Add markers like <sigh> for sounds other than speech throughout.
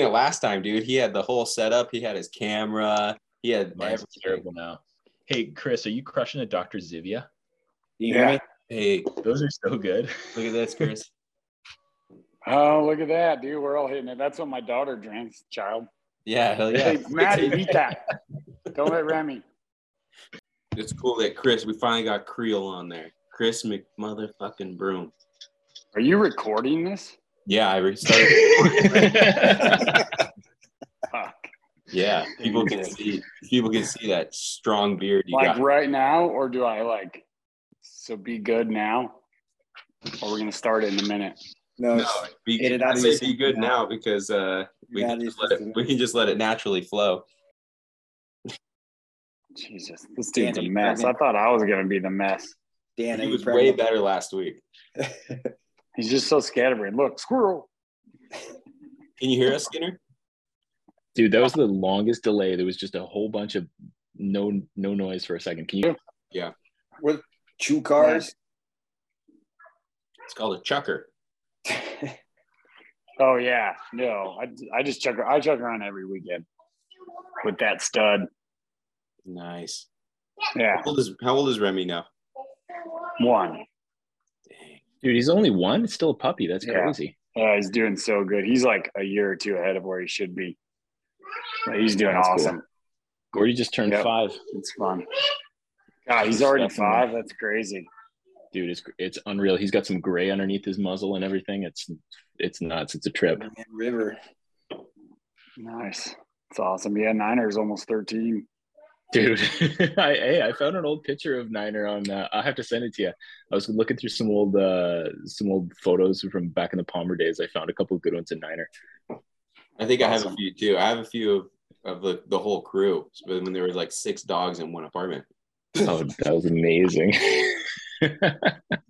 it last time, dude. He had the whole setup. He had his camera. He had Mine's everything. terrible now. Hey, Chris, are you crushing a Dr. Zevia? You hear me? Hey, Those are so good. look at this, Chris. <laughs> Oh, look at that, dude. We're all hitting it. That's what my daughter drinks, child. Yeah, hell yeah. Hey, Maddie, eat that. Don't let Remy. It's cool that Chris. We finally got Creel on there. Chris McMotherfucking Broom. Are you recording this? Yeah, I restarted. <laughs> Yeah, people can see. People can see that strong beard you Like got. right now, or do I like? So be good now, or we're gonna start it in a minute. No, No, be, Edit I out say be good now. now because uh, we can, just let it, we can just let it naturally flow. Jesus, this dude's a Danny, mess. I thought I was gonna be the mess. Dan, are He you was way better last week. <laughs> He's just so scatterbrained. Look, squirrel. Can you hear us, Skinner? Dude, that was the longest delay. There was just a whole bunch of no no noise for a second. Can you Yeah. With two cars. It's called a chucker. <laughs> Oh yeah, no, I, I just chuck I chuck on every weekend with that stud. Nice. Yeah, How old is How old is Remy now? one. Dang. dude, he's only one, it's still a puppy. That's Yeah. crazy. Uh, he's doing so good. He's like a year or two ahead of where he should be. But he's doing That's cool. awesome. Gordy just turned Yep. five. It's fun. God, he's already Definitely. five. That's crazy. Dude, it's it's unreal. He's got some gray underneath his muzzle and everything. It's it's nuts. It's a trip. River. Nice. It's awesome. Yeah, Niner's almost 13. Dude, <laughs> I hey, I found an old picture of Niner on. Uh, I'll have to send it to you. I was looking through some old uh, some old photos from back in the Palmer days. I found a couple of good ones in Niner. I think I have a few too. I have a few of, of the, the whole crew. But when there was like six dogs in one apartment. Oh, that was amazing. <laughs>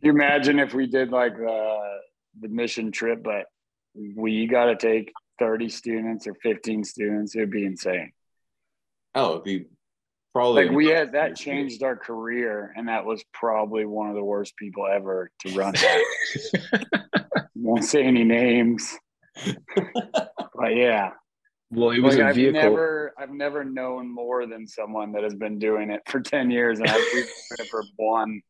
You imagine if we did like the the mission trip, but we got to take 30 students or 15 students? It'd be insane. Oh, it'd be probably Like we had that changed our career, and that was probably one of the worst people ever to run. Won't <laughs> say any names, but yeah, well, it was like a I've vehicle. never, I've never known more than someone that has been doing it for 10 years, and I've been doing it for one.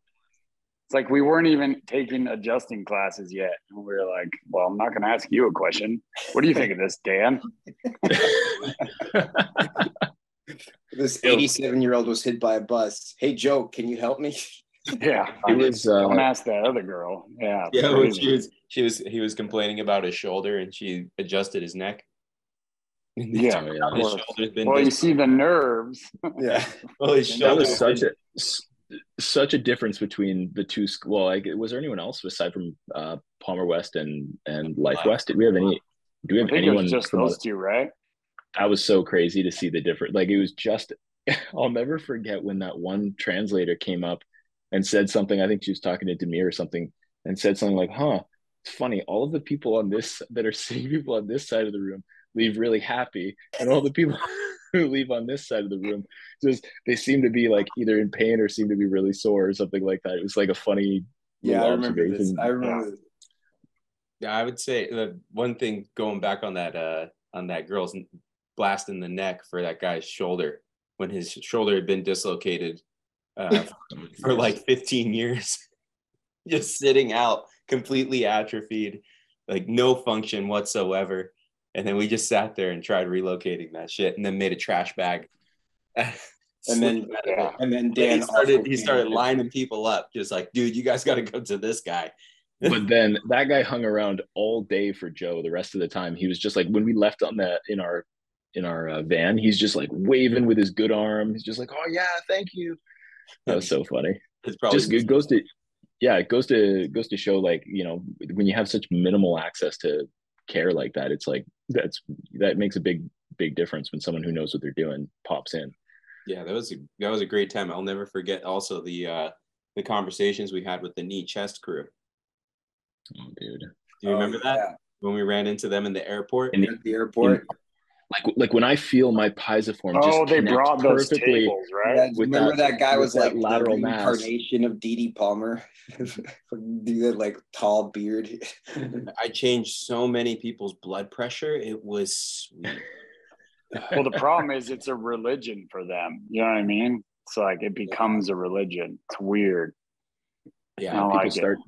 It's like we weren't even taking adjusting classes yet. And we were like, well, I'm not going to ask you a question. What do you think of this, Dan? <laughs> This 87 year old was hit by a bus. Hey, Joe, can you help me? <laughs> Yeah. <laughs> it was Don't uh, ask that other girl. Yeah. Yeah, when she was she was he was complaining about his shoulder and she adjusted his neck. <laughs> Yeah. oh, his shoulder's been Well, you see the nerves. Yeah. well, his that was such a s- such a difference between the two. sc- Well, like, was there anyone else aside from uh, Palmer West and and Life Life. West? Did we have any? Do we have anyone just from those two, right? That was so crazy to see the difference. Like it was just, <laughs> I'll never forget when that one translator came up and said something. I think she was talking to Demir or something, and said something like, "Huh, it's funny. All of the people on this that are <laughs> seeing people on this side of the room leave really happy, and all the people <laughs> who leave on this side of the room just they seem to be like either in pain or seem to be really sore or something like that." It was like a funny. Yeah, I remember this. I remember this. Yeah, I would say the one thing going back on that uh on that girl's blast in the neck for that guy's shoulder when his shoulder had been dislocated uh, <laughs> for like 15 years, <laughs> just sitting out, completely atrophied, like no function whatsoever. And then we just sat there and tried relocating that shit, and then made a trash bag. <laughs> And then, Yeah. and then Dan Dan started. He started lining people up, just like, dude, you guys got to go to this guy. but then that guy hung around all day for Joe. The rest of the time, he was just like when we left on that in our in our uh, van, he's just like waving with his good arm. He's just like, "Oh yeah, thank you." That was so funny. It's probably just it goes to yeah, it goes to goes to show like you know when you have such minimal access to care like that, it's like that's that makes a big big difference when someone who knows what they're doing pops in. Yeah, that was a, that was a great time. I'll never forget also the uh the conversations we had with the knee chest crew. Oh, dude. Do you remember Oh, that yeah. when we ran into them in the airport? And At the airport. Like like when I feel my pisiform Oh, just they brought those perfectly. tables, right? Yeah, with remember that- that, guy was that like lateral the mass. reincarnation of Dee Dee Palmer. <laughs> Do that like tall beard. <laughs> I changed so many people's blood pressure. It was sweet. Well, the problem is it's a religion for them. You know what I mean? It's like it becomes a religion. It's weird. Yeah. People like it. start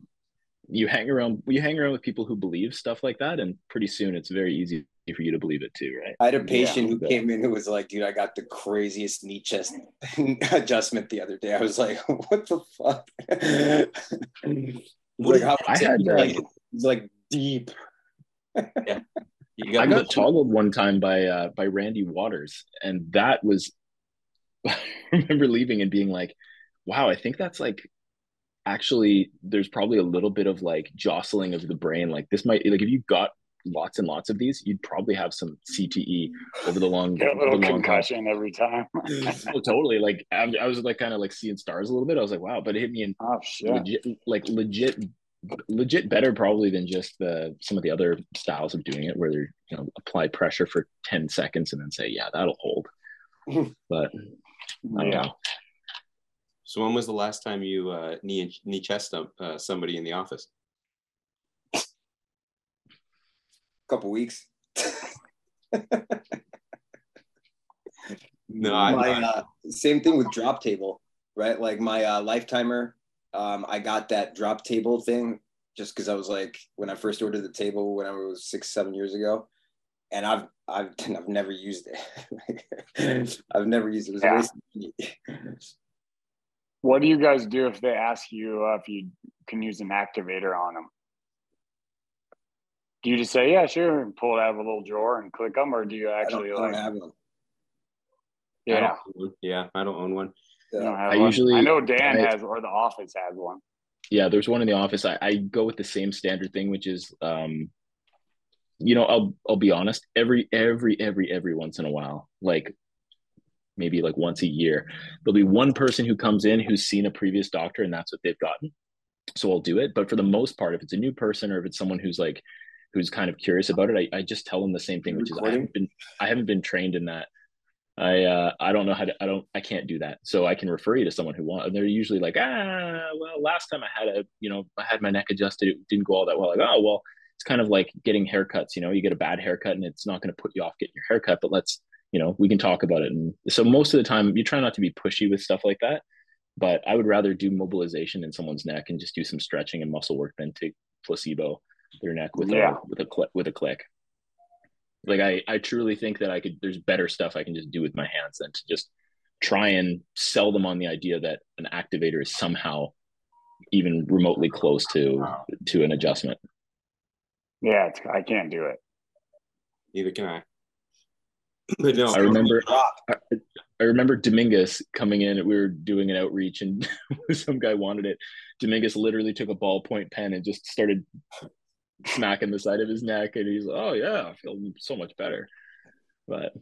you hang around you hang around with people who believe stuff like that and pretty soon it's very easy for you to believe it too right I had a patient who Yeah. came in who was like, dude, I got the craziest knee chest <laughs> adjustment the other day. I was like, <laughs> what the fuck? He's <laughs> like, how I had, uh, like, it's like deep. You i got got toggled one time by uh by randy waters and that was i remember leaving and being like wow i think that's like actually there's probably a little bit of like jostling of the brain like this might like if you got lots and lots of these you'd probably have some cte over the long <laughs> Get a the little long haul. concussion every time. <laughs> Oh, totally. Like I, I was like kind of like seeing stars a little bit. I was like, wow, but it hit me in oh shit. legit, like legit, legit better probably than just the some of the other styles of doing it, where they're you know apply pressure for ten seconds and then say, yeah, that'll hold. <laughs> But I don't Yeah. know. So when was the last time you uh, knee knee chest up uh, somebody in the office? Couple weeks. <laughs> No, my uh, same thing with drop table, right? Like my uh, lifetimer, um, I got that drop table thing just because I was like when I first ordered the table when I was six seven years ago, and I've I've <laughs> I've never used it. <laughs> I've never used it. It was Yeah. waste of money. What do you guys do if they ask you uh, if you can use an activator on them? Do you just say, yeah, sure, and pull it out of a little drawer and click them, or do you I don't, actually I don't like, have one. I yeah, don't yeah, I don't own one. you Yeah. don't I one? usually- I know Dan I- has, or the office has one. Yeah, there's one in the office. I, I go with the same standard thing, which is, um, you know, I'll I'll be honest. Every every every every once in a while, like maybe like once a year, there'll be one person who comes in who's seen a previous doctor, and that's what they've gotten. So I'll do it. But for the most part, if it's a new person or if it's someone who's like who's kind of curious about it, I, I just tell them the same thing, which is I haven't been I haven't been trained in that. I uh I don't know how to I don't I can't do that. So I can refer you to someone who wants and they're usually like, ah, well, last time I had a you know, I had my neck adjusted, it didn't go all that well. Like, oh well, it's kind of like getting haircuts, you know, you get a bad haircut and it's not gonna put you off getting your haircut, but let's, you know, we can talk about it. And so most of the time you try not to be pushy with stuff like that. But I would rather do mobilization in someone's neck and just do some stretching and muscle work than take placebo their neck with Yeah. a with a click with a click like I, I truly think that I could there's better stuff I can just do with my hands than to just try and sell them on the idea that an activator is somehow even remotely close to to an adjustment. Yeah, it's, I can't do it. Neither can I. <clears throat> But no, I remember Drop. I remember Dominguez coming in. We were doing an outreach, and <laughs> some guy wanted it. Dominguez literally took a ballpoint pen and just started smacking the side of his neck, and he's like, "Oh yeah, I feel so much better." But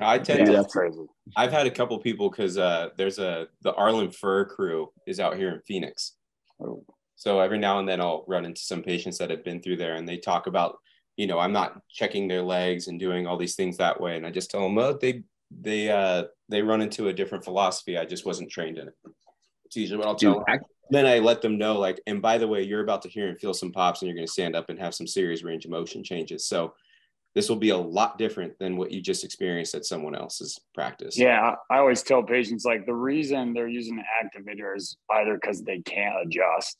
I tend Yeah, to. That's crazy. I've had a couple people because uh, there's a the Arlan Fuhr crew is out here in Phoenix. Oh. So every now and then I'll run into some patients that have been through there, and they talk about, you know, I'm not checking their legs and doing all these things that way, and I just tell them, well, they they uh, they run into a different philosophy. I just wasn't trained in it. It's usually what I'll tell them. Then I let them know, like, and by the way, you're about to hear and feel some pops, and you're going to stand up and have some serious range of motion changes. So this will be a lot different than what you just experienced at someone else's practice. Yeah, I always tell patients like the reason they're using an activator is either because they can't adjust,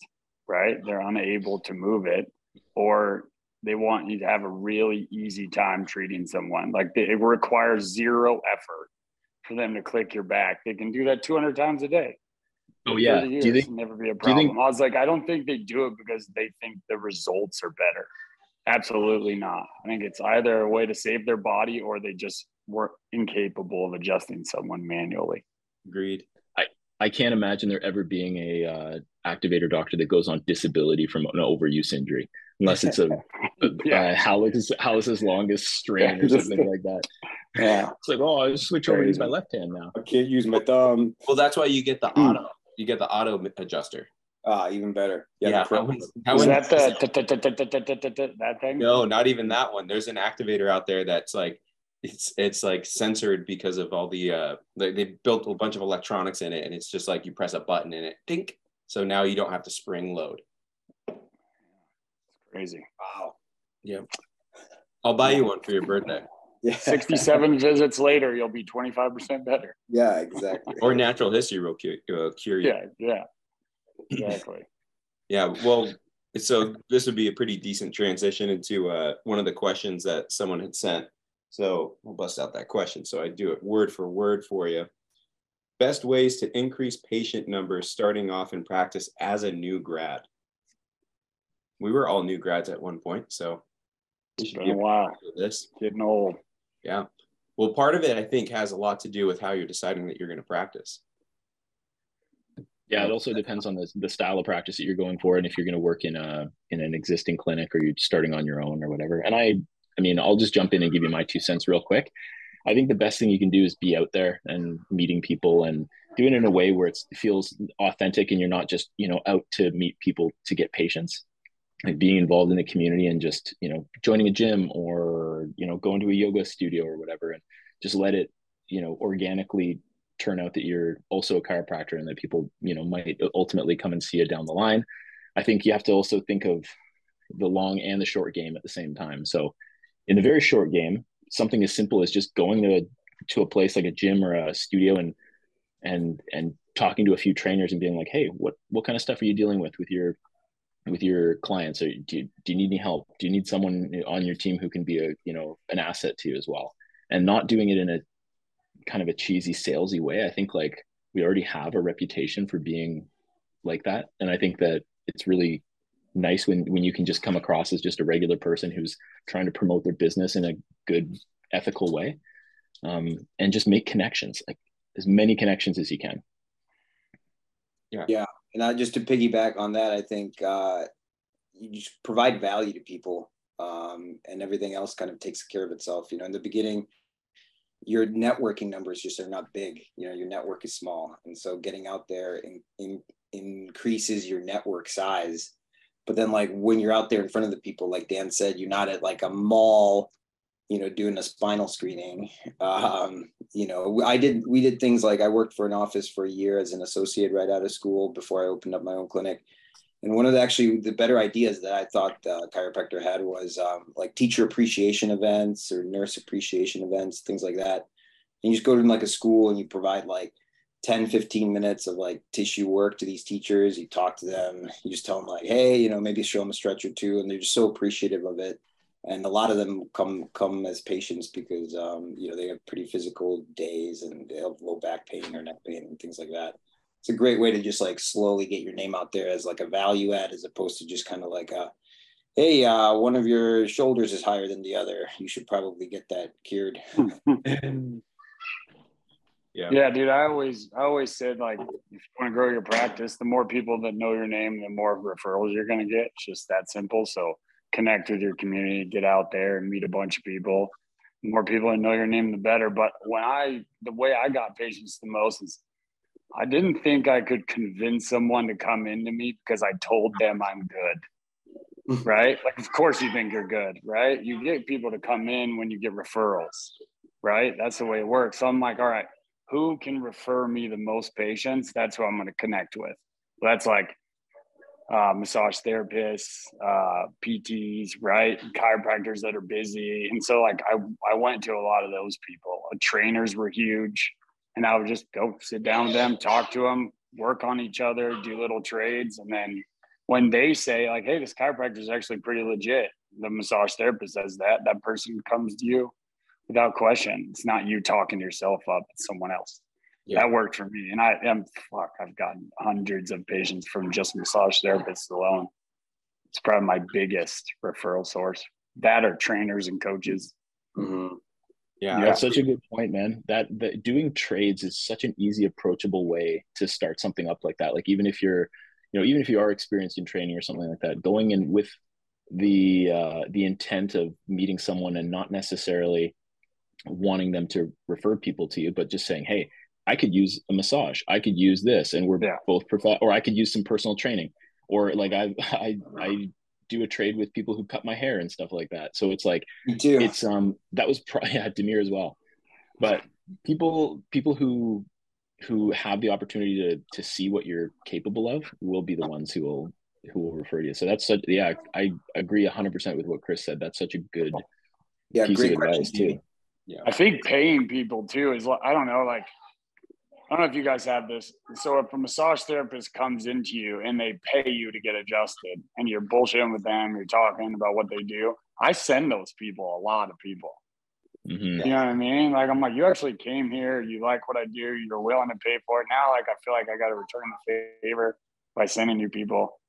right? They're unable to move it, or they want you to have a really easy time treating someone. Like it requires zero effort for them to click your back. They can do that 200 times a day. Oh yeah. 30 Do you think? never be a you problem? think- I was like, I don't think they do it because they think the results are better. Absolutely not. I think it's either a way to save their body or they just were incapable of adjusting someone manually. Agreed. I I can't imagine there ever being a uh, activator doctor that goes on disability from an overuse injury, unless it's a, <laughs> a Yeah. uh, hallucis, hallucis longus strain Yeah, or <laughs> just- something like that. Yeah. It's like, oh, I just switch over to use my left hand now. I can't use my thumb. Well, that's why you get the auto you get the auto adjuster. Ah, even better. Yeah, yeah that one's, Is that the that thing? No, not even that one. There's an activator out there that's like it's it's like censored because of all the uh they, they built a bunch of electronics in it and it's just like you press a button and it dink so now you don't have to spring load crazy wow yeah i'll buy you one for your birthday yeah. <laughs> 67 visits later, you'll be 25% better. Yeah, exactly. <laughs> or natural history will cure, uh, cure you Yeah, yeah. Exactly. <clears throat> Yeah, well, so this would be a pretty decent transition into uh, one of the questions that someone had sent. So we'll bust out that question. So I do it word for word for you. Best ways to increase patient numbers starting off in practice as a new grad. We were all new grads at one point, so we It's should been a while. this. Getting old. Yeah. Well, part of it I think has a lot to do with how you're deciding that you're going to practice. Yeah, it also depends on the the style of practice that you're going for, and if you're going to work in a in an existing clinic or you're starting on your own or whatever. And I, I mean, I'll just jump in and give you my two cents real quick. I think the best thing you can do is be out there and meeting people and doing it in a way where it feels authentic and you're not just you know out to meet people to get patients. Like being involved in the community and just you know joining a gym or you know going to a yoga studio or whatever, and just let it you know organically turn out that you're also a chiropractor and that people you know might ultimately come and see it down the line. I think you have to also think of the long and the short game at the same time. So in the very short game something as simple as just going to a, to a place like a gym or a studio and and and talking to a few trainers and being like hey what what kind of stuff are you dealing with with your with your clients or do you, do you need any help do you need someone on your team who can be a you know an asset to you as well and not doing it in a kind of a cheesy salesy way. I think like we already have a reputation for being like that. And I think that it's really nice when when you can just come across as just a regular person who's trying to promote their business in a good ethical way. Um, and just make connections, like as many connections as you can. And I, just to piggyback on that, I think uh, you just provide value to people, um, and everything else kind of takes care of itself. You know, in the beginning, your networking numbers just are not big. You know, your network is small, and so getting out there in, in, increases your network size. But then, like when you're out there in front of the people, like Dan said, you're not at like a mall you know doing a spinal screening. Um, you know i did we did things like i worked for an office for a year as an associate right out of school before i opened up my own clinic. And one of the actually the better ideas that i thought the chiropractor had was um, like teacher appreciation events or nurse appreciation events things like that. And you just go to like a school and you provide like 10 15 minutes of like tissue work to these teachers. You talk to them. You just tell them like hey you know maybe show them a stretch or two and they're just so appreciative of it and a lot of them come come as patients because um, you know they have pretty physical days and they have low back pain or neck pain and things like that. It's a great way to just like slowly get your name out there as like a value add as opposed to just kind of like a hey uh, one of your shoulders is higher than the other you should probably get that cured <laughs> Yeah. Yeah, dude. I always, I always said like, if you want to grow your practice, the more people that know your name, the more referrals you're going to get. It's just that simple. So connect with your community, get out there and meet a bunch of people. The more people that know your name, the better. But when I, the way I got patients the most is, I didn't think I could convince someone to come into me because I told them I'm good. <laughs> right? Like, of course you think you're good, right? You get people to come in when you get referrals, right? That's the way it works. So I'm like, all right, who can refer me the most patients? That's who I'm going to connect with. That's like uh, massage therapists, uh, PTs, right? Chiropractors that are busy. And so, like, I, I went to a lot of those people. Uh, trainers were huge. And I would just go sit down with them, talk to them, work on each other, do little trades. And then when they say, like, hey, this chiropractor is actually pretty legit, the massage therapist says that, that person comes to you without question. It's not you talking yourself up, it's someone else. Yeah. That worked for me. And I am fuck, I've gotten hundreds of patients from just massage therapists alone. It's probably my biggest referral source. That are trainers and coaches. Mhm. Yeah. That's such a good point, man. That, that doing trades is such an easy, approachable way to start something up like that. Like even if you're, you know, even if you are experienced in training or something like that, going in with the uh, the intent of meeting someone and not necessarily wanting them to refer people to you, but just saying, hey, I could use a massage. I could use this, and we're Yeah. both prof- or I could use some personal training, or like I I I do a trade with people who cut my hair and stuff like that. So it's like Me too. it's um that was probably <laughs> yeah Demir as well, but people people who who have the opportunity to to see what you're capable of will be the ones who will who will refer to you. So that's such yeah I agree hundred percent with what Chris said. That's such a good yeah, piece great of advice too. Yeah. I think paying people too is I don't know, like I don't know if you guys have this. So if a massage therapist comes into you and they pay you to get adjusted and you're bullshitting with them, you're talking about what they do. I send those people a lot of people. Mhm. You know what I mean? Like I'm like, you actually came here, you like what I do, you're willing to pay for it. Now, like I feel like I got to return the favor by sending you people.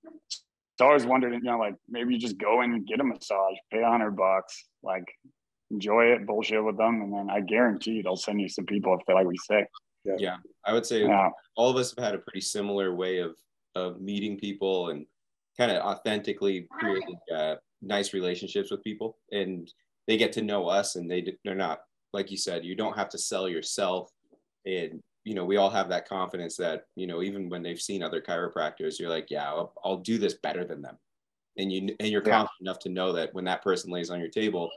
So I always wondered, you know, like maybe you just go and get a massage, pay a hundred bucks, like enjoy it, bullshit with them, and then I guarantee they'll send you some people if they like we you say. Yeah. I would say Yeah, all of us have had a pretty similar way of of meeting people and kind of authentically creating uh, nice relationships with people. And they get to know us and they they're not like you said you don't have to sell yourself. And you know we all have that confidence that you know even when they've seen other chiropractors you're like yeah I'll, I'll do this better than them. And you and you're Yeah. confident enough to know that when that person lays on your table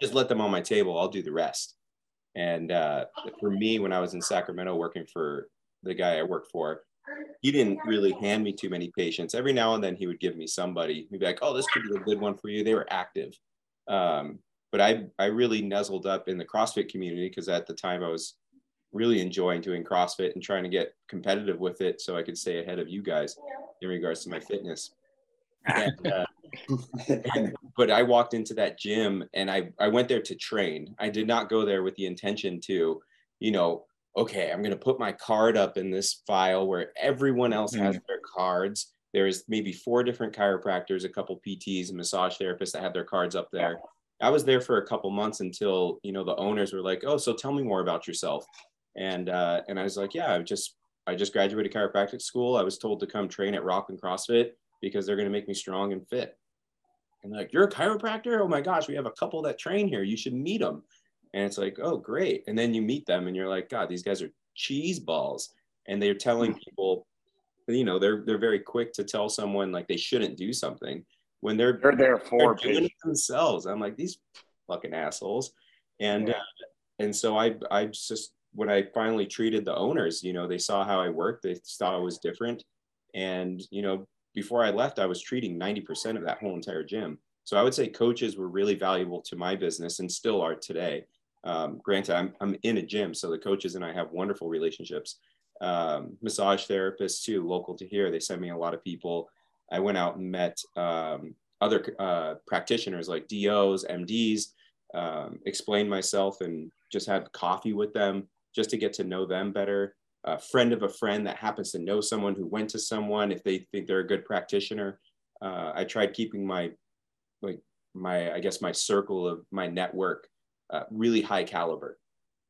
just let them on my table I'll do the rest and uh, for me when I was in Sacramento working for the guy I worked for he didn't really hand me too many patients. Every now and then he would give me somebody. He'd be like, "Oh, this could be a good one for you." They were active, um, but I I really nuzzled up in the CrossFit community because at the time I was really enjoying doing CrossFit and trying to get competitive with it so I could stay ahead of you guys in regards to my fitness. And, uh, <laughs> <laughs> but I walked into that gym and I I went there to train. I did not go there with the intention to, you know, okay, I'm going to put my card up in this file where everyone else has their cards. There's maybe four different chiropractors, a couple PTs, and massage therapists that have their cards up there. I was there for a couple months until you know the owners were like, "Oh, so tell me more about yourself." And uh, and I was like, "Yeah, I just I just graduated chiropractic school. I was told to come train at Rocklin CrossFit because they're going to make me strong and fit." And like, "You're a chiropractor? Oh my gosh, we have a couple that train here. You should meet them." And it's like, "Oh, great!" And then you meet them, and you're like, "God, these guys are cheese balls." And they're telling people, you know, they're they're very quick to tell someone like they shouldn't do something when they're they're there they're for doing it themselves. I'm like these fucking assholes, and Yeah. uh, and so I I just when I finally treated the owners, you know, they saw how I worked, they thought I was different, and you know, before I left, I was treating 90% of that whole entire gym. So I would say coaches were really valuable to my business and still are today. Um, granted, I'm I'm in a gym, so the coaches and I have wonderful relationships. Um, massage therapists too, local to here, they send me a lot of people. I went out and met um, other uh, practitioners like DOs, MDs, um, explained myself and just had coffee with them just to get to know them better. A friend of a friend that happens to know someone who went to someone, if they think they're a good practitioner. Uh, I tried keeping my, like my, I guess my circle of my network uh, really high caliber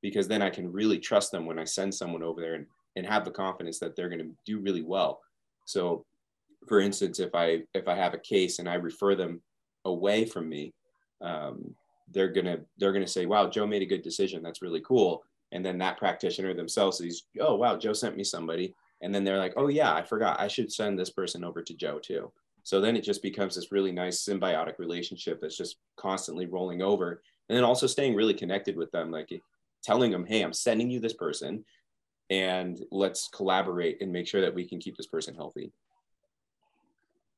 because then I can really trust them when I send someone over there and, and have the confidence that they're going to do really well. So for instance, if I if I have a case and I refer them away from me, um, they're gonna they're gonna say, "Wow, Joe made a good decision. That's really cool." And then that practitioner themselves sees, "Oh, wow, Joe sent me somebody," and then they're like, "Oh yeah, I forgot. I should send this person over to Joe too." So then it just becomes this really nice symbiotic relationship that's just constantly rolling over, and then also staying really connected with them, like telling them, "Hey, I'm sending you this person." And let's collaborate and make sure that we can keep this person healthy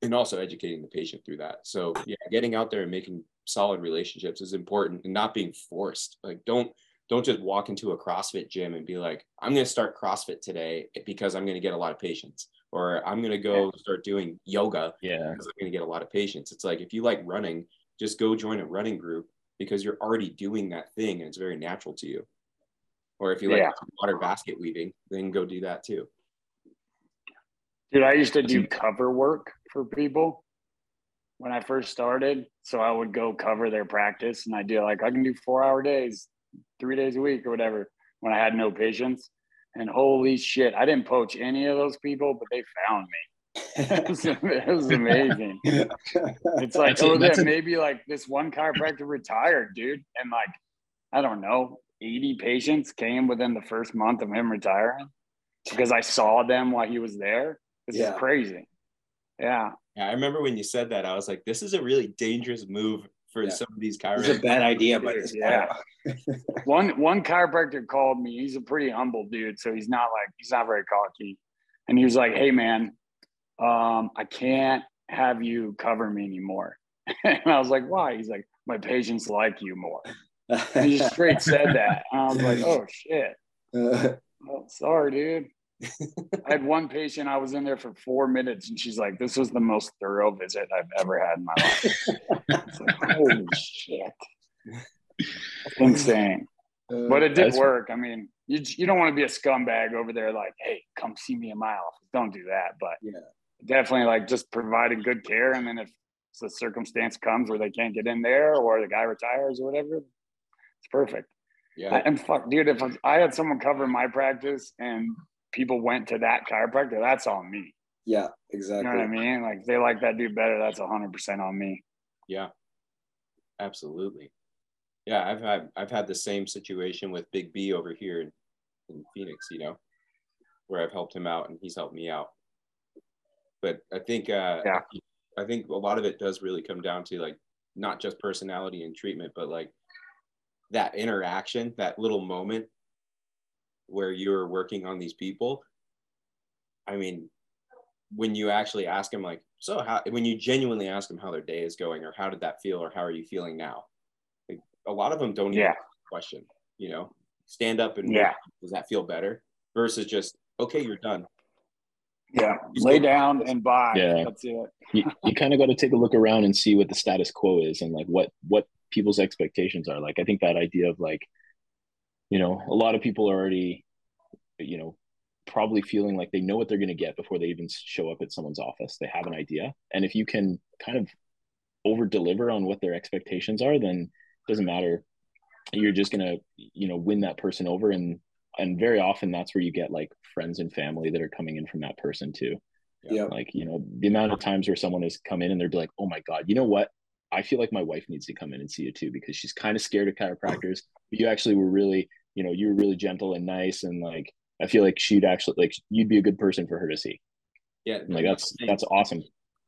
and also educating the patient through that. So yeah, getting out there and making solid relationships is important and not being forced. Like don't don't just walk into a CrossFit gym and be like, I'm going to start CrossFit today because I'm going to get a lot of patients or I'm going to go start doing yoga Yeah. because I'm going to get a lot of patients. It's like if you like running, just go join a running group because you're already doing that thing and it's very natural to you. Or if you like Yeah. water basket weaving, then go do that too. Dude, I used to do cover work for people when I first started. So I would go cover their practice and I do like I can do four hour days, three days a week or whatever when I had no patients. And holy shit, I didn't poach any of those people, but they found me. <laughs> it, was, it was <laughs> amazing. It's like, That's a- oh, that's that a- maybe like this one chiropractor retired, dude. And like, I don't know, 80 patients came within the first month of him retiring because I saw them while he was there. This Yeah. is crazy. Yeah. Yeah, I remember when you said that, I was like, this is a really dangerous move for Yeah. some of these It's chiropractors. a bad idea, but it's Yeah. <laughs> One one chiropractor called me. He's a pretty humble dude, so he's not like he's not very cocky. And he was like, "Hey man, um, I can't have you cover me anymore." <laughs> and I was like, "Why?" He's like, "My patients like you more." And he just straight said that. And I was like, <laughs> "Oh shit." Oh, sorry, dude. I had one patient. I was in there for four minutes, and she's like, "This was the most thorough visit I've ever had in my life." Like, Holy shit! Insane. But it did work. I mean, you you don't want to be a scumbag over there, like, "Hey, come see me in my office." Don't do that. But Yeah. definitely, like, just providing good care, and then if the circumstance comes where they can't get in there, or the guy retires, or whatever, it's perfect. Yeah. And fuck, dude, if I had someone cover my practice and people went to that chiropractor, that's on me. yeah, exactly. You exactly. know what I mean? Like, they like that dude better, that's hundred percent on me. Yeah, absolutely. Yeah, I've had I've had the same situation with Big B over here in, in Phoenix, you know, where I've helped him out and he's helped me out. But I think uh Yeah. I think a lot of it does really come down to like not just personality and treatment, but like that interaction, that little moment where you're working on these people. I mean, when you actually ask them like so how when you genuinely ask them how their day is going or how did that feel or how are you feeling now like a lot of them don't even Yeah. ask the question you know stand up and Yeah. does that feel better versus just okay you're done Yeah. You Lay still- down and bye. Yeah. That's it. <laughs> you, you kind of got to take a look around and see what the status quo is and like what what people's expectations are like i think that idea of like you know a lot of people are already you know probably feeling like they know what they're going to get before they even show up at someone's office. They have an idea. And if you can kind of over deliver on what their expectations are then it doesn't matter. You're just going to you know win that person over. And and very often that's where you get like friends and family that are coming in from that person too. Yeah. like, you know, the amount of times where someone has come in and they're like, oh my God, you know what? I feel like my wife needs to come in and see you too because she's kind of scared of chiropractors. But you actually were really, you know, you were really gentle and nice. And like, I feel like she'd actually, like, you'd be a good person for her to see. yeah And, like, that's, that's awesome.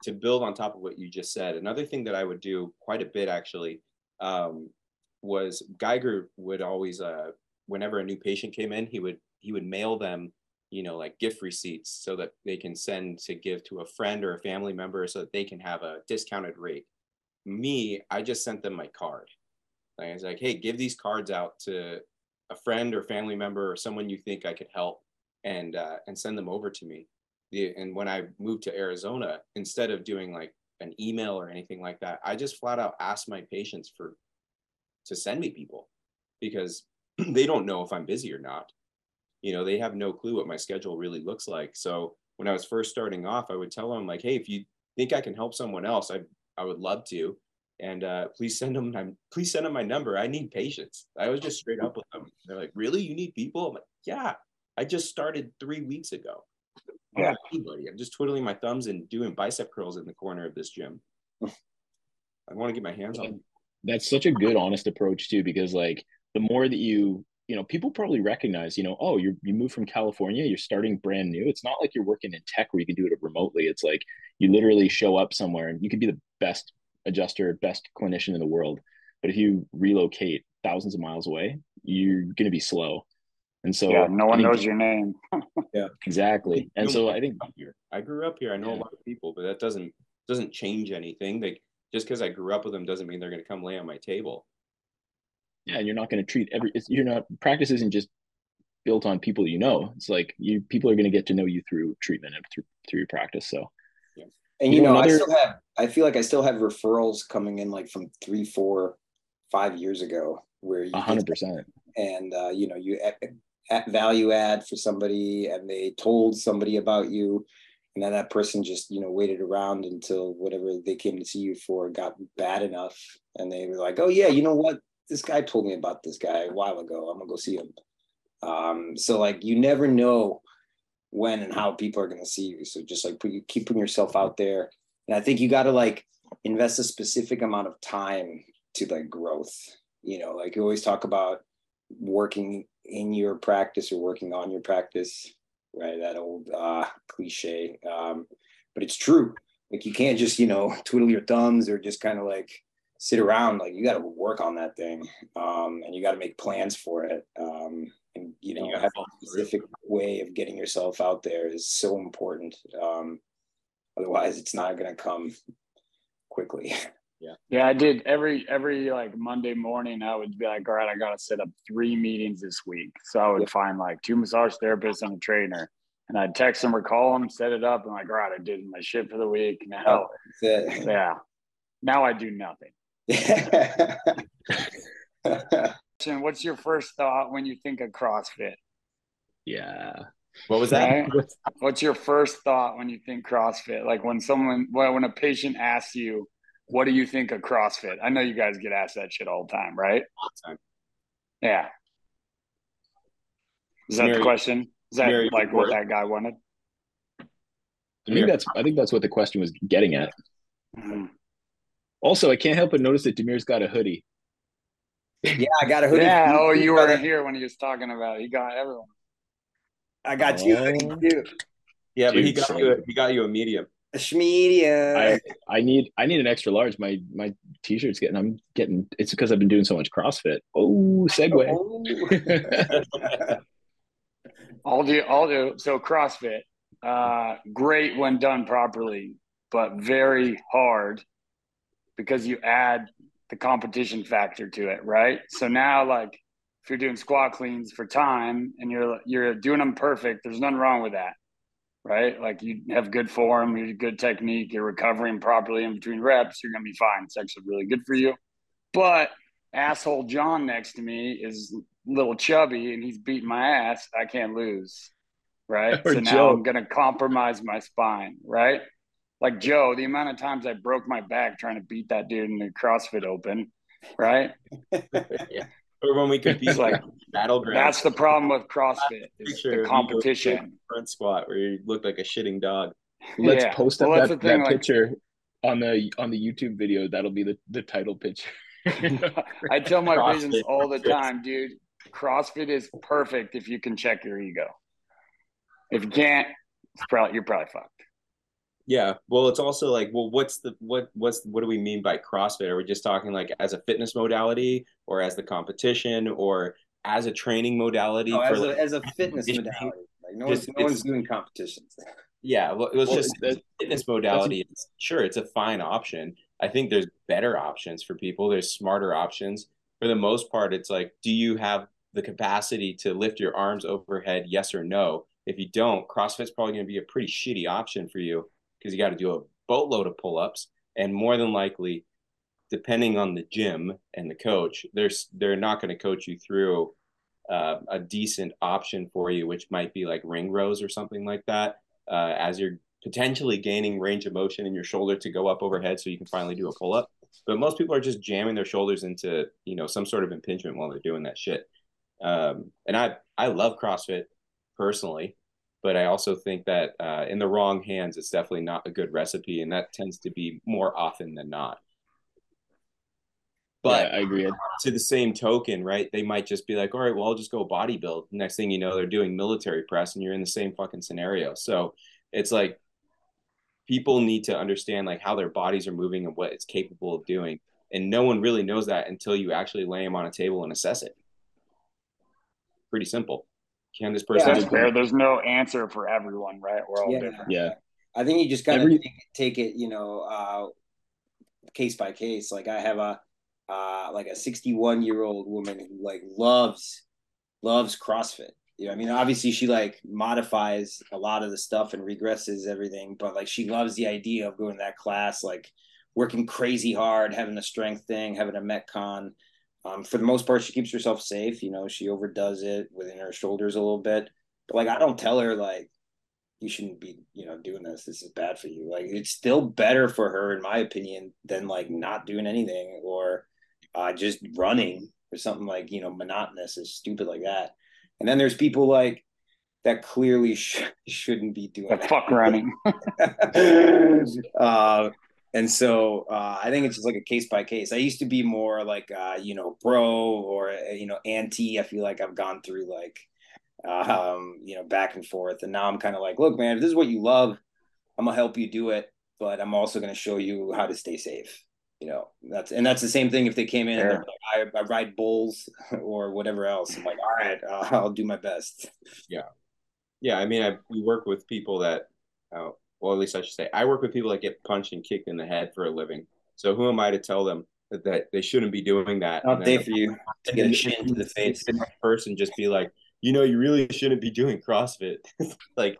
to build on top of what you just said, another thing that I would do quite a bit actually um, was Geiger would always, uh, whenever a new patient came in, he would he would mail them, you know, like gift receipts so that they can send to give to a friend or a family member so that they can have a discounted rate. Me, I just sent them my card. Like, I was like, hey, give these cards out to a friend or family member or someone you think I could help, and uh, and send them over to me the and when I moved to Arizona, instead of doing like an email or anything like that, I just flat out asked my patients for to send me people because <clears throat> they don't know if I'm busy or not. You know, they have no clue what my schedule really looks like. So when I was first starting off, I would tell them like, "Hey, if you think I can help someone else, I I would love to, and uh, please send them my please send them my number. I need patients." I was just straight up with them. They're like, "Really? You need people?" I'm like, "Yeah, I just started three weeks ago." Yeah. Anybody. I'm just twiddling my thumbs and doing bicep curls in the corner of this gym. I want to get my hands on. That's such a good, honest approach too, because like the more that you, you know, people probably recognize, you know, oh, you you moved from California, you're starting brand new. It's not like you're working in tech where you can do it remotely. It's like you literally show up somewhere and you could be the best adjuster, best clinician in the world. But if you relocate thousands of miles away, you're going to be slow. And so, yeah. No one think- knows your name. <laughs> Yeah, exactly. And so, I think here. I grew up here. I know Yeah. a lot of people, but that doesn't doesn't change anything. Like just because I grew up with them doesn't mean they're going to come lay on my table. yeah, and you're not going to treat every. It's, you're not practice isn't just built on people you know. It's like you people are going to get to know you through treatment and through through your practice. So And You you know, know, I still have I feel like I still have referrals coming in like from three, four, five years ago where you hundred percent. and uh, you know you at, at value add for somebody and they told somebody about you. And then that person just you know waited around until whatever they came to see you for got bad enough. And they were like oh yeah you know what? This guy told me about this guy a while ago. I'm gonna go see him. Um, so like you never know when and how people are gonna see you. So just like put keep putting yourself out there. And i think you got to like invest a specific amount of time to like growth. You know like you always talk about working in your practice or working on your practice right? That old uh cliche um but it's true. Like you can't just you know <laughs> twiddle your thumbs or just kind of like sit around. Like you got to work on that thing um, and you got to make plans for it um, and you know you have a specific way of getting yourself out there is so important um, otherwise it's not going to come quickly yeah yeah i did every every like monday morning i would be like all right i gotta set up three meetings this week so i would yeah. find like two massage therapists and a trainer and I'd text them or call them, set it up, and like, all right, I did my shit for the week. Now, yeah, now I do nothing. <laughs> What's your first thought when you think of CrossFit? Yeah. What was that? Right? What's your first thought when you think CrossFit? Like when someone, well, when a patient asks you, what do you think of CrossFit? I know you guys get asked that shit all the time, right? All the time. Yeah. Is that Mary, the question? Is that Mary, like what that guy wanted? I think that's I think that's what the question was getting at. Mm-hmm. Also, I can't help but notice that Demir's got a hoodie. Yeah, I got a hoodie. Yeah. Oh, you weren't here when he was talking about it. He got everyone. I got oh. you too. Yeah, but he got you. A, he got you a medium. A medium. I, I need I need an extra large. My my t-shirt's getting I'm getting it's because I've been doing so much CrossFit. Oh, segue. Oh. <laughs> I'll do I'll do so CrossFit. Uh great when done properly, but very hard because you add the competition factor to it, right? So now like if you're doing squat cleans for time and you're you're doing them perfect, there's nothing wrong with that. Right? Like you have good form, you have good technique, you're recovering properly in between reps, you're gonna be fine. It's actually really good for you. But asshole John next to me is little chubby and he's beating my ass. I can't lose. Right. <laughs> Or so now Joe. I'm gonna compromise my spine, right? Like Joe, the amount of times I broke my back trying to beat that dude in the CrossFit Open, right? <laughs> yeah. Or when we compete like battleground. That's the problem with CrossFit is the competition. Front squat where you look like a shitting dog. Let's yeah. post up well, that, that like, picture on the on the YouTube video. That'll be the, the title picture. <laughs> I tell my CrossFit patients all the time, dude. CrossFit is perfect if you can check your ego. If you can't, it's probably you're probably fucked. Yeah. Well, it's also like, well, what's the what what's what do we mean by CrossFit? Are we just talking like as a fitness modality or as the competition or as a training modality? Oh, no, as, like, a, as a fitness modality. Like no one's, no one's doing competitions. <laughs> Yeah, well, it was well, just the fitness modality. It's, sure, it's a fine option. I think there's better options for people. There's smarter options. For the most part, it's like, do you have the capacity to lift your arms overhead? Yes or no. If you don't, CrossFit's probably going to be a pretty shitty option for you because you got to do a boatload of pull ups. And more than likely, depending on the gym and the coach, they're, they're not going to coach you through uh, a decent option for you, which might be like ring rows or something like that, uh, as you're potentially gaining range of motion in your shoulder to go up overhead so you can finally do a pull up. But most people are just jamming their shoulders into, you know, some sort of impingement while they're doing that shit. Um, and I, I love CrossFit personally but I also think that uh, in the wrong hands, it's definitely not a good recipe, and that tends to be more often than not. But yeah, I agree. To the same token, right? They might just be like, "All right, well, I'll just go body build." Next thing you know, they're doing military press, and you're in the same fucking scenario. So it's like people need to understand like how their bodies are moving and what it's capable of doing, and no one really knows that until you actually lay them on a table and assess it. Pretty simple can this person yeah, fair. There's no answer for everyone, right? We're all yeah. different. Yeah. I think you just gotta Every... take, take, it, you know, uh, case by case. Like I have a uh, like a 61 year old woman who like loves loves CrossFit. You know, I mean, obviously she like modifies a lot of the stuff and regresses everything, but like she loves the idea of going to that class, like working crazy hard, having a strength thing, having a metcon. Um, for the most part, she keeps herself safe. You know, she overdoes it within her shoulders a little bit. But like, I don't tell her like you shouldn't be, you know, doing this. This is bad for you. Like, it's still better for her, in my opinion, than like not doing anything or uh, just running or something like you know monotonous and stupid like that. And then there's people like that clearly <laughs> sh- shouldn't be doing the fuck running. <laughs> uh, and so uh, I think it's just like a case by case. I used to be more like uh, you know bro or uh, you know anti. I feel like I've gone through like um, you know back and forth, and now I'm kind of like, look, man, if this is what you love, I'm gonna help you do it. but I'm also going to show you how to stay safe. You know, that's and that's the same thing if they came in and like, I, I, ride bulls <laughs> or whatever else. I'm like, all right, uh, I'll do my best. Yeah, yeah. I mean, I we work with people that, uh, well, at least I should say, I work with people that get punched and kicked in the head for a living. So who am I to tell them that, that they shouldn't be doing that? Not day for you to get a shin to the face. Person just be like, you know, you really shouldn't be doing CrossFit. <laughs> like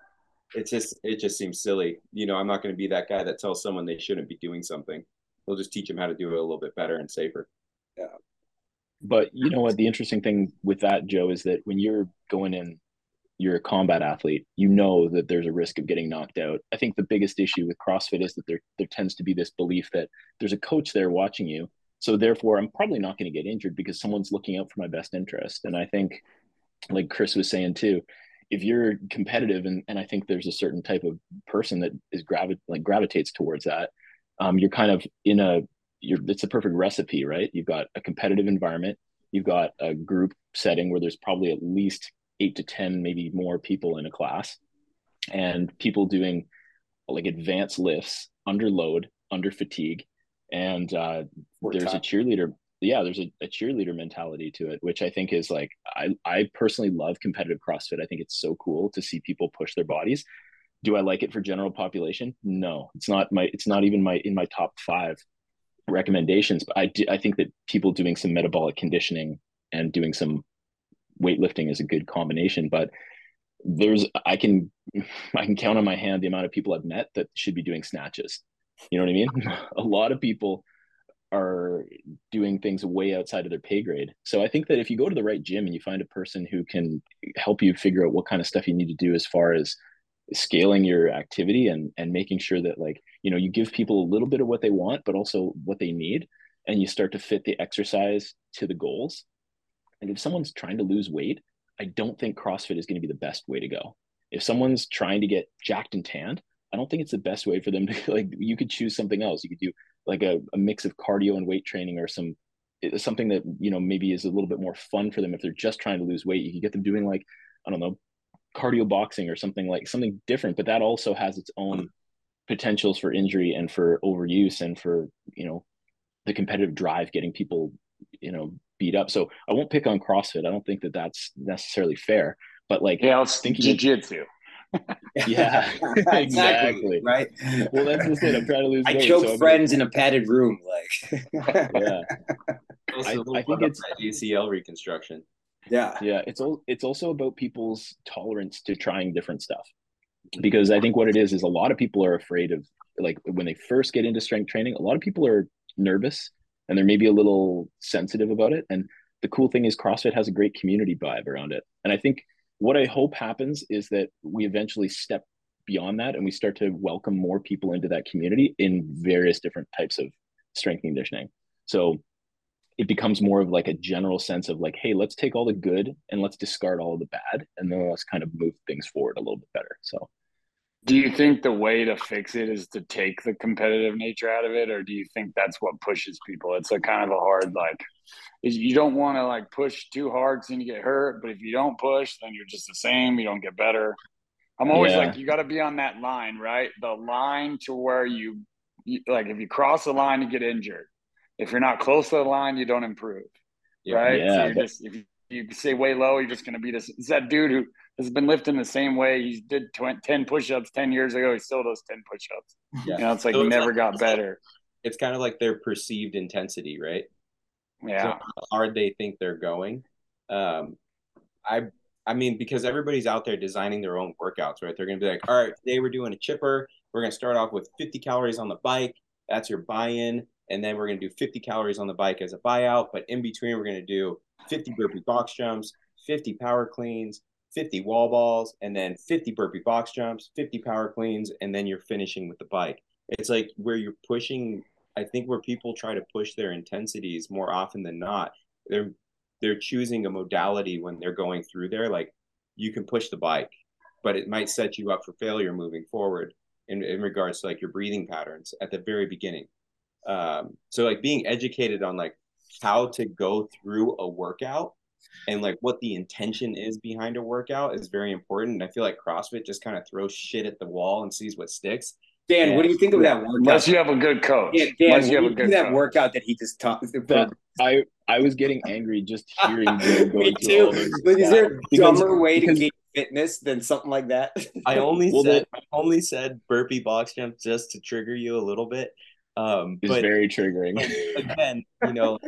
it just it just seems silly. You know, I'm not going to be that guy that tells someone they shouldn't be doing something. We'll just teach them how to do it a little bit better and safer. Yeah. But you know what? The interesting thing with that, Joe, is that when you're going in, you're a combat athlete. You know that there's a risk of getting knocked out. I think the biggest issue with CrossFit is that there there tends to be this belief that there's a coach there watching you. So therefore, I'm probably not going to get injured because someone's looking out for my best interest. And I think, like Chris was saying too, if you're competitive and, and I think there's a certain type of person that is gravi- like gravitates towards that, um, you're kind of in a you're it's a perfect recipe, right? You've got a competitive environment, you've got a group setting where there's probably at least eight to ten, maybe more people in a class, and people doing like advanced lifts under load, under fatigue, and uh, there's a cheerleader yeah, there's a, a, cheerleader mentality to it, which I think is like I I personally love competitive CrossFit. I think it's so cool to see people push their bodies. Do I like it for general population? No, it's not my it's not even my in my top five recommendations. But I do, I think that people doing some metabolic conditioning and doing some weightlifting is a good combination. But there's I can <laughs> I can count on my hand the amount of people I've met that should be doing snatches. You know what I mean? Mm-hmm. <laughs> a lot of people are doing things way outside of their pay grade. So I think that if you go to the right gym and you find a person who can help you figure out what kind of stuff you need to do as far as scaling your activity and and making sure that like you know you give people a little bit of what they want but also what they need and you start to fit the exercise to the goals and if someone's trying to lose weight i don't think crossfit is going to be the best way to go. If someone's trying to get jacked and tanned i don't think it's the best way for them to <laughs> like you could choose something else. You could do like a, a mix of cardio and weight training or some eh, something that you know maybe is a little bit more fun for them if they're just trying to lose weight. You could get them doing like i don't know cardio boxing or something like something different but that also has its own hmm. potentials for injury and for overuse and for you know the competitive drive getting people you know beat up so i won't pick on crossfit i don't think that that's necessarily fair but like yeah it's thinking jiu-jitsu <laughs> yeah, <laughs> exactly. Right. Well, that's just it. I'm trying to lose. I weight, choke so friends in a padded room, like. <laughs> yeah. I, I think it's ACL reconstruction. Yeah. Yeah. It's all. It's also about people's tolerance to trying different stuff, because I think what it is is a lot of people are afraid of like when they first get into strength training. A lot of people are nervous and they're maybe a little sensitive about it. And the cool thing is CrossFit has a great community vibe around it, and I think what I hope happens is that we eventually step beyond that and we start to welcome more people into that community in various different types of strength conditioning. So it becomes more of like a general sense of like, hey, let's take all the good and let's discard all the bad, and then let's kind of move things forward a little bit better. So do you think the way to fix it is to take the competitive nature out of it, or do you think that's what pushes people? It's a kind of a hard like. Is you don't want to like push too hard, so you get hurt. But if you don't push, then you're just the same. You don't get better. I'm always yeah. like, you got to be on that line, right? The line to where you, you, like, if you cross the line, you get injured. If you're not close to the line, you don't improve, yeah, right? Yeah, so you're just if you, you say way low, you're just going to be this. It's that dude who has been lifting the same way. He did 20, 10 push-ups 10 years ago. He still does 10 push-ups. Yeah. You know, it's like so he never like, got better. It's kind of like their perceived intensity, right? Yeah. So how hard they think they're going. Um, I I mean, because everybody's out there designing their own workouts, right? They're gonna be like, all right, today we're doing a chipper. We're gonna start off with 50 calories on the bike. That's your buy-in. And then we're gonna do 50 calories on the bike as a buyout. But in between, we're gonna do 50 burpee box jumps, 50 power cleans, 50 wall balls, and then 50 burpee box jumps, 50 power cleans, and then you're finishing with the bike. It's like where you're pushing, I think where people try to push their intensities more often than not, they're they're choosing a modality when they're going through there. Like you can push the bike, but it might set you up for failure moving forward in, in regards to like your breathing patterns at the very beginning. Um, so like being educated on like how to go through a workout and like what the intention is behind a workout is very important. And I feel like CrossFit just kind of throws shit at the wall and sees what sticks. Dan, Yeah. what do you think of that workout? Unless you have a good coach. Yeah, Dan, Unless what you have a think of good that coach. workout that he just talked. <laughs> That- I I was getting angry just <laughs> hearing Joe go Me into all too. this But is there a Because- dumber way to because- gain fitness than something like that? <laughs> I only Well, said I only said burpee box jump just to trigger you a little bit. Um, It's but very triggering. again, you know,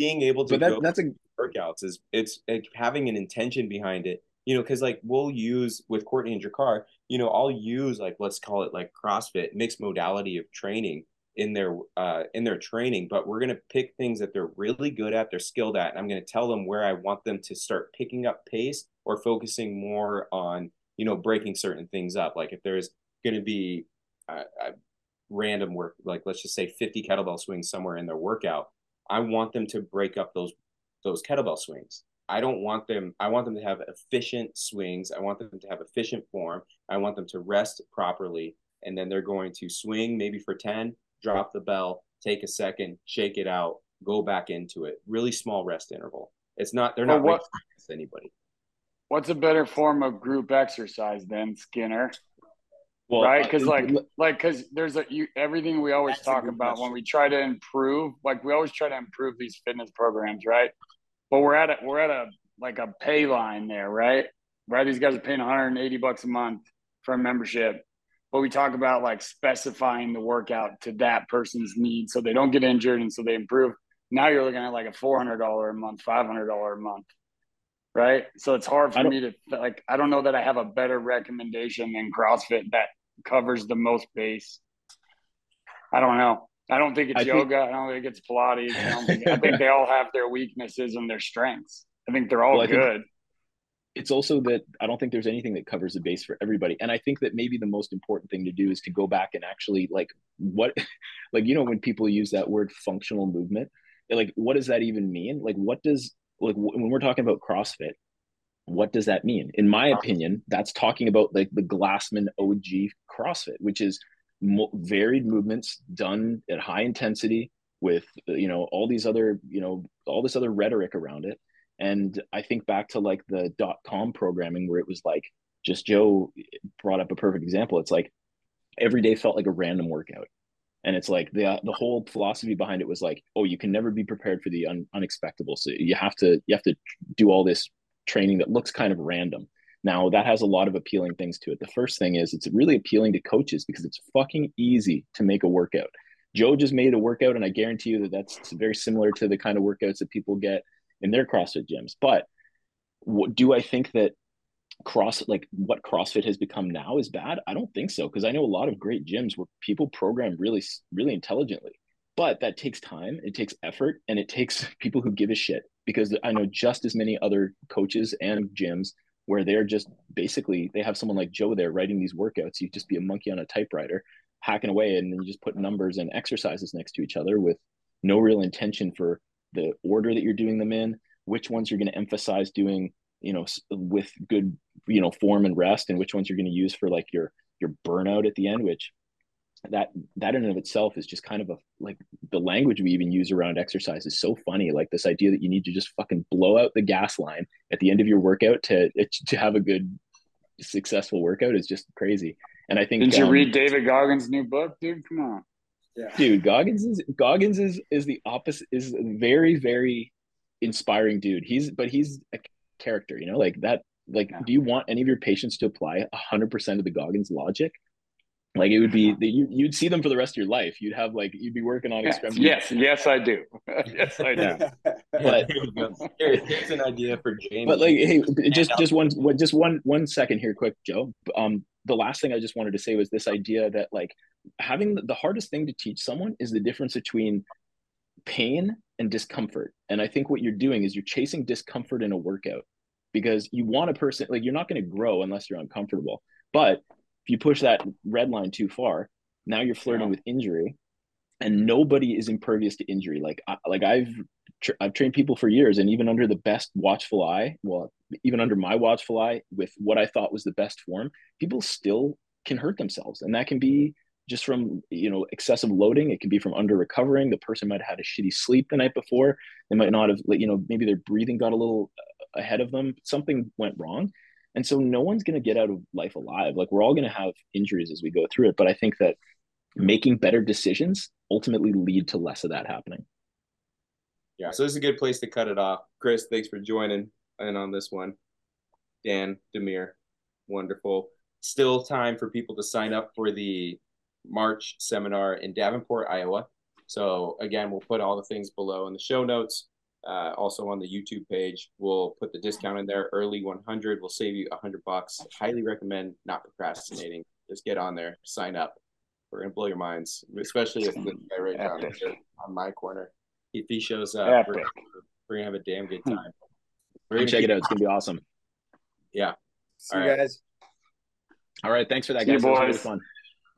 being able to that, go that's a workouts is it's like having an intention behind it you know because like we'll use with courtney and Jakar, you know i'll use like let's call it like crossfit mixed modality of training in their uh in their training but we're going to pick things that they're really good at they're skilled at and i'm going to tell them where i want them to start picking up pace or focusing more on you know breaking certain things up. Like if there's going to be uh, random work like let's just say 50 kettlebell swings somewhere in their workout i want them to break up those those kettlebell swings. I don't want them, I want them to have efficient swings. I want them to have efficient form. I want them to rest properly. And then they're going to swing maybe for 10, drop the bell, take a second, shake it out, go back into it. Really small rest interval. It's not, they're not what- what, anybody. What's a better form of group exercise than Skinner? Well, right? Because like, like, because there's a you everything we always talk about question. when we try to improve. Like, we always try to improve these fitness programs, right? But we're at a we're at a like a pay line there, right? Right? These guys are paying 180 bucks a month for a membership. But we talk about like specifying the workout to that person's needs so they don't get injured and so they improve. Now you're looking at like a $400 a month, $500 a month, right? So it's hard for me to like, I don't know that I have a better recommendation than CrossFit that covers the most base. I don't know. I don't think it's I think- yoga. I don't think it's Pilates. I, don't think, I think <laughs> they all have their weaknesses and their strengths. I think they're all Well, good. it's also that I don't think there's anything that covers the base for everybody. And I think that maybe the most important thing to do is to go back and actually like what <laughs> like you know when people use that word functional movement, like what does that even mean? Like what does like when we're talking about CrossFit, what does that mean? In my opinion, that's talking about like the Glassman OG CrossFit, which is mo- varied movements done at high intensity with uh, you know all these other you know all this other rhetoric around it and I think back to like the dot com programming where it was like just Joe brought up a perfect example. It's like every day felt like a random workout. And it's like the the whole philosophy behind it was like, oh, you can never be prepared for the un- unexpected. So you have to you have to do all this training that looks kind of random. Now that has a lot of appealing things to it. The first thing is it's really appealing to coaches because it's fucking easy to make a workout. Joe just made a workout, and I guarantee you that that's very similar to the kind of workouts that people get in their CrossFit gyms. But do I think that cross like what CrossFit has become now is bad? I don't think so because I know a lot of great gyms where people program really really intelligently. But that takes time, it takes effort, and it takes <laughs> people who give a shit. Because I know just as many other coaches and gyms where they're just basically they have someone like Joe there writing these workouts. You just be a monkey on a typewriter, hacking away, and then you just put numbers and exercises next to each other with no real intention for the order that you're doing them in, which ones you're going to emphasize doing, you know, with good, you know, form and rest, and which ones you're going to use for like your your burnout at the end. Which that that in and of itself is just kind of a like the language we even use around exercise is so funny. Like this idea that you need to just fucking blow out the gas line at the end of your workout to to have a good successful workout is just crazy. And I think Didn't you um, read David Goggins' new book, dude? Come on. Yeah. dude goggins is goggins is is the opposite is a very very inspiring dude he's but he's a character you know like that like Yeah. do you want any of your patients to apply 100% of the goggins logic like it would be that you, you'd see them for the rest of your life you'd have like you'd be working on Yes, yes, yes, I do. <laughs> yes, I do. Yeah. But here you go. Here, here's an idea for Jamie. but like hey just just one one- just one one second here quick joe um the last thing i just wanted to say was this idea that like having the, the hardest thing to teach someone is the difference between pain and discomfort and i think what you're doing is you're chasing discomfort in a workout because you want a person like you're not going to grow unless you're uncomfortable but if you push that red line too far now you're flirting Yeah. with injury and nobody is impervious to injury like I, like i've tr- I've trained people for years, and even under the best watchful eye, well, even under my watchful eye, with what I thought was the best form, people still can hurt themselves, and that can be just from you know excessive loading. It can be from under recovering. The person might have had a shitty sleep the night before. They might not have, you know, maybe their breathing got a little uh, ahead of them. Something went wrong, And so no one's going to get out of life alive. Like we're all going to have injuries as we go through it. But I think that making better decisions ultimately lead to less of that happening. Yeah. So this is a good place to cut it off. Chris, thanks for joining in on this one. Dan, Demir, wonderful. Still time for people to sign up for the March seminar in Davenport, Iowa. So again, we'll put all the things below in the show notes. Uh, also on the YouTube page, we'll put the discount in there. Early 100 will save you 100 bucks. Highly recommend not procrastinating. Just get on there, sign up. We're gonna blow your minds, especially if the guy right down on my corner. If he shows up, we're, we're, gonna have a damn good time. We're gonna check it out. It's gonna be awesome. Yeah. See all you right. guys. All right. Thanks for that, guys. That was really fun.